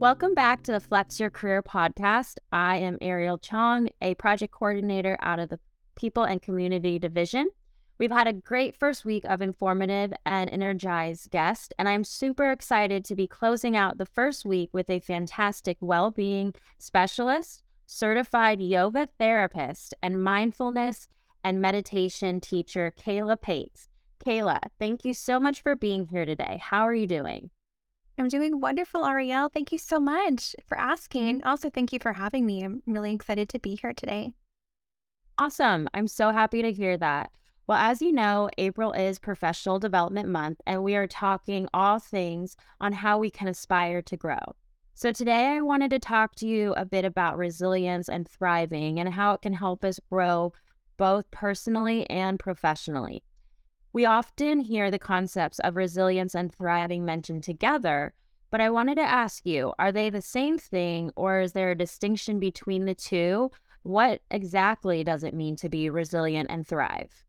Welcome back to the Flex Your Career podcast. I am Ariel Chong, a project coordinator out of the People and Community Division. We've had a great first week of informative and energized guests, and I'm super excited to be closing out the first week with a fantastic well being specialist, certified yoga therapist, and mindfulness and meditation teacher, Kayla Pates. Kayla, thank you so much for being here today. How are you doing? I'm doing wonderful, Ariel. Thank you so much for mm-hmm. asking. Also, thank you for having me. I'm really excited to be here today. Awesome. I'm so happy to hear that. Well, as you know, April is Professional Development Month, and we are talking all things on how we can aspire to grow. So, today I wanted to talk to you a bit about resilience and thriving and how it can help us grow both personally and professionally. We often hear the concepts of resilience and thriving mentioned together, but I wanted to ask you are they the same thing or is there a distinction between the two? What exactly does it mean to be resilient and thrive?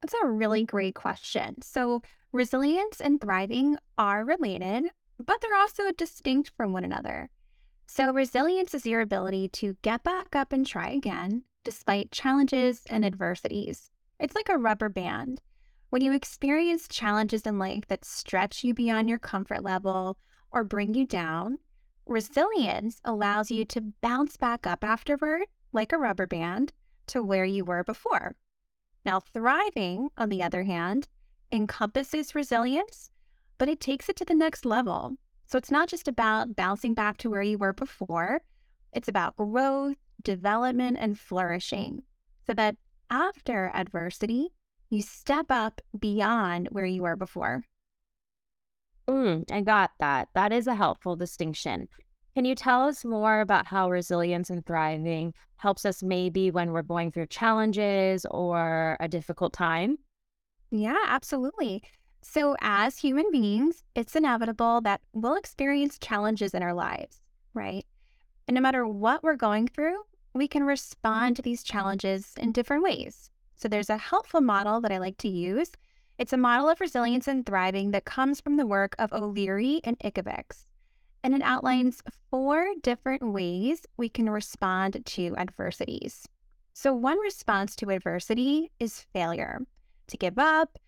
That's a really great question. So, resilience and thriving are related, but they're also distinct from one another. So, resilience is your ability to get back up and try again despite challenges and adversities. It's like a rubber band. When you experience challenges in life that stretch you beyond your comfort level or bring you down, resilience allows you to bounce back up afterward, like a rubber band, to where you were before. Now, thriving, on the other hand, encompasses resilience, but it takes it to the next level. So it's not just about bouncing back to where you were before, it's about growth, development, and flourishing so that after adversity, you step up beyond where you were before. Mm, I got that. That is a helpful distinction. Can you tell us more about how resilience and thriving helps us maybe when we're going through challenges or a difficult time? Yeah, absolutely. So, as human beings, it's inevitable that we'll experience challenges in our lives, right? And no matter what we're going through, we can respond to these challenges in different ways. So there's a helpful model that I like to use. It's a model of resilience and thriving that comes from the work of O'Leary and Ickovics. And it outlines four different ways we can respond to adversities. So, one response to adversity is failure, to give up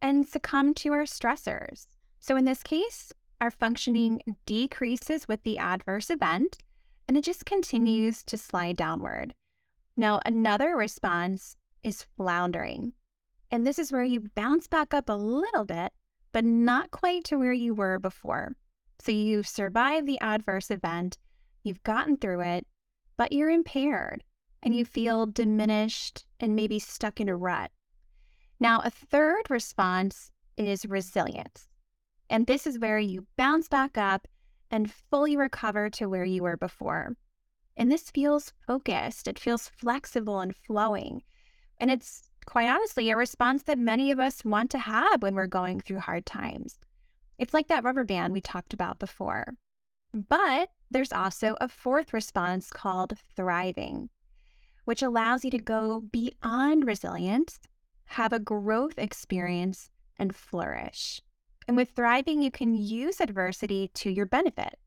and succumb to our stressors. So, in this case, our functioning decreases with the adverse event and it just continues to slide downward. Now, another response is floundering. And this is where you bounce back up a little bit, but not quite to where you were before. So you've survived the adverse event, you've gotten through it, but you're impaired and you feel diminished and maybe stuck in a rut. Now, a third response is resilience. And this is where you bounce back up and fully recover to where you were before. And this feels focused, it feels flexible and flowing. And it's quite honestly a response that many of us want to have when we're going through hard times. It's like that rubber band we talked about before. But there's also a fourth response called thriving, which allows you to go beyond resilience, have a growth experience, and flourish. And with thriving, you can use adversity to your benefit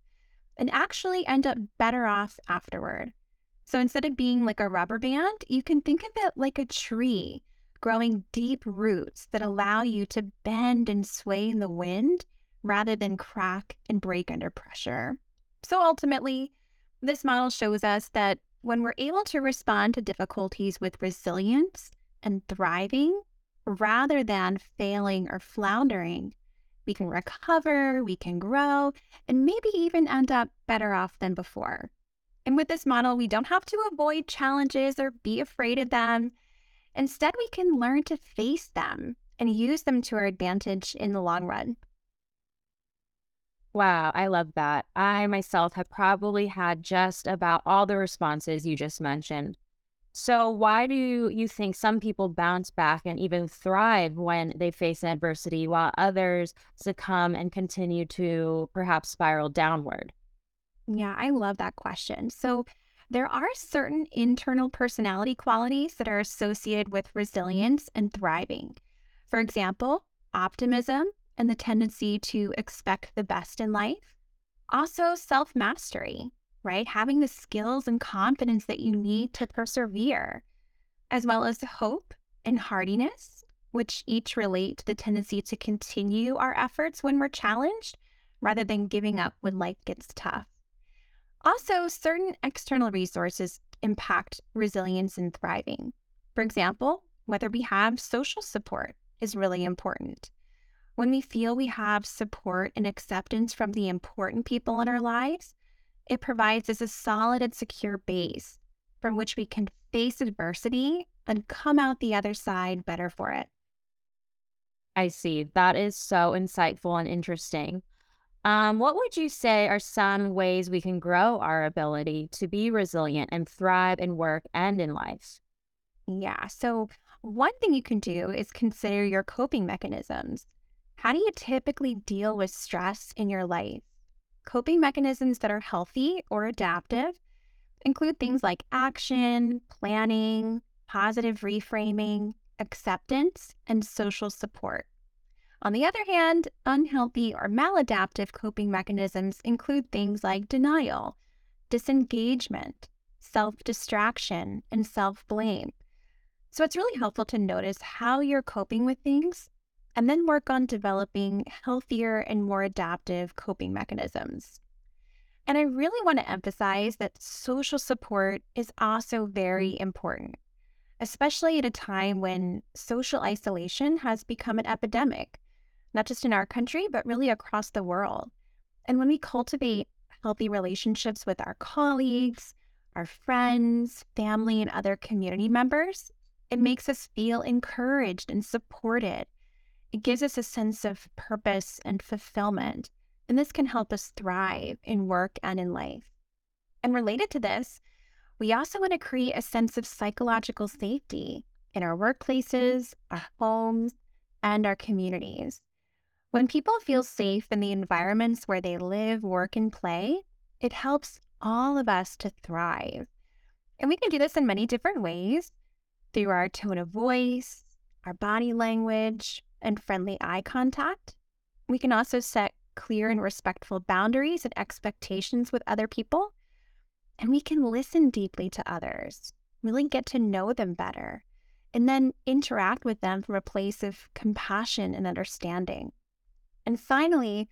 and actually end up better off afterward. So instead of being like a rubber band, you can think of it like a tree growing deep roots that allow you to bend and sway in the wind rather than crack and break under pressure. So ultimately, this model shows us that when we're able to respond to difficulties with resilience and thriving rather than failing or floundering, we can recover, we can grow, and maybe even end up better off than before. And with this model, we don't have to avoid challenges or be afraid of them. Instead, we can learn to face them and use them to our advantage in the long run. Wow, I love that. I myself have probably had just about all the responses you just mentioned. So, why do you think some people bounce back and even thrive when they face adversity, while others succumb and continue to perhaps spiral downward? Yeah, I love that question. So, mm-hmm. there are certain internal personality qualities that are associated with mm-hmm. resilience and thriving. For example, optimism and the tendency to expect the best in life, Also, self mastery, right? Having the skills and confidence that you need to persevere, as well as hope and hardiness, which each relate to the tendency to continue our efforts when we're challenged rather than giving up when life gets tough. Also, certain external resources impact resilience and thriving. For example, whether we have social support is really important. When we feel we have support and acceptance from the important people in our lives, it provides us a solid and secure base from which we can face adversity and come out the other side better for it. I see. That is so insightful and interesting. Um, what would you say are some ways we can grow our ability to be resilient and thrive in work and in life? Yeah. So, one thing you can do is consider your coping mechanisms. How do you typically deal with stress in your life? Coping mechanisms that are healthy or adaptive include things like action, planning, positive reframing, acceptance, and social support. On the other hand, unhealthy or maladaptive coping mechanisms include things like denial, disengagement, self distraction, and self blame. So it's really helpful to notice how you're coping with things and then work on developing healthier and more adaptive coping mechanisms. And I really want to emphasize that social support is also very important, especially at a time when social isolation has become an epidemic not just in our country, but really across the world. And when we cultivate healthy relationships with our colleagues, our friends, family, and other community members, it mm-hmm. makes us feel encouraged and supported. It gives us a sense of purpose and fulfillment. And this can help us thrive in work and in life. And related to this, we also want to create a sense of psychological safety in our workplaces, our homes, and our communities. When people feel safe in the environments where they live, work, and play, it helps all of us to thrive. And we can do this in many different ways through our tone of voice, our body language, and friendly eye contact. We can also set clear and respectful boundaries and expectations with other people. And we can listen deeply to others, really get to know them better, and then interact with them from a place of compassion and understanding. And finally,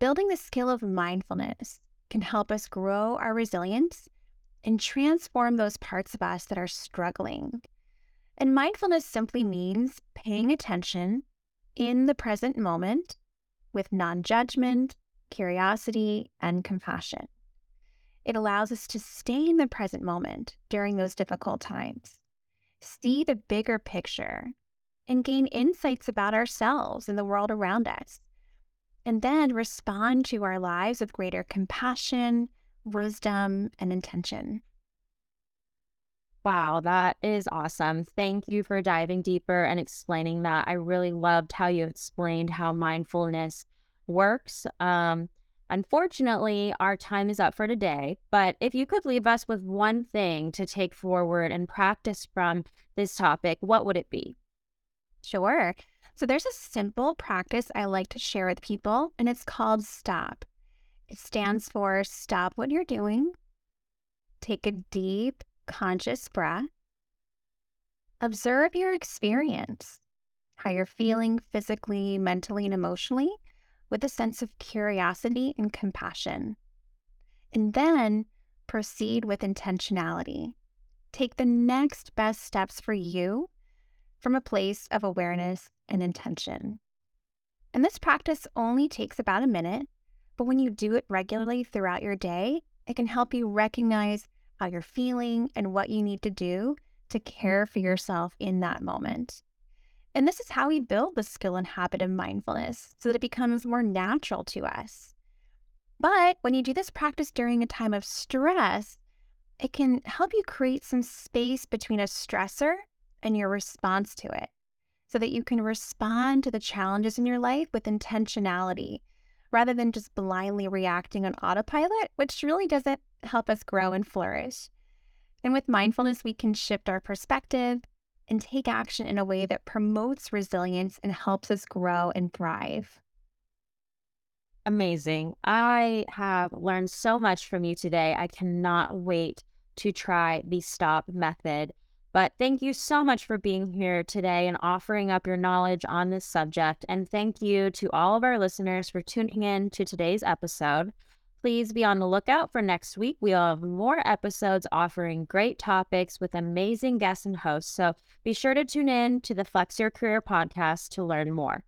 building the skill of mindfulness can help us grow our resilience and transform those parts of us that are struggling. And mindfulness simply means paying attention in the present moment with non judgment, curiosity, and compassion. It allows us to stay in the present moment during those difficult times, see the bigger picture, and gain insights about ourselves and the world around us and then respond to our lives with greater compassion, wisdom, and intention. Wow, that is awesome. Thank you for diving deeper and explaining that. I really loved how you explained how mindfulness works. Um, unfortunately, our time is up for today, but if you could leave us with one thing to take forward and practice from this topic, what would it be? Sure. So there's a simple practice I like to share with people, and it's called STOP. It mm-hmm. stands for stop what you're doing, take a deep, conscious breath, observe your experience, how you're feeling physically, mentally, and emotionally with a sense of curiosity and compassion. And then proceed with intentionality. Take the next best steps for you from a place of awareness and intention. And this practice only takes about a minute, but when you do it regularly throughout your day, it can help you recognize how you're feeling and what you need to do to care for yourself in that moment. And this is how we build the skill and habit of mindfulness so that it becomes more natural to us. But when you do this practice during a time of stress, it can help you create some space between a stressor and your response to it so that you can mm-hmm. respond to the challenges in your life with intentionality rather than just blindly reacting on autopilot, which really doesn't help us grow and flourish. And with mindfulness, we can shift our perspective and take action in a way that promotes resilience and helps us grow and thrive. Amazing. I have learned so much from you today. I cannot wait to try the STOP method. But thank you so much for being here today and offering up your knowledge on this subject. And thank you to all of our listeners for tuning in to today's episode. Please be on the lookout for next week. We'll have more episodes offering great topics with amazing guests and hosts. So be sure to tune in to the Flex Your Career podcast to learn more.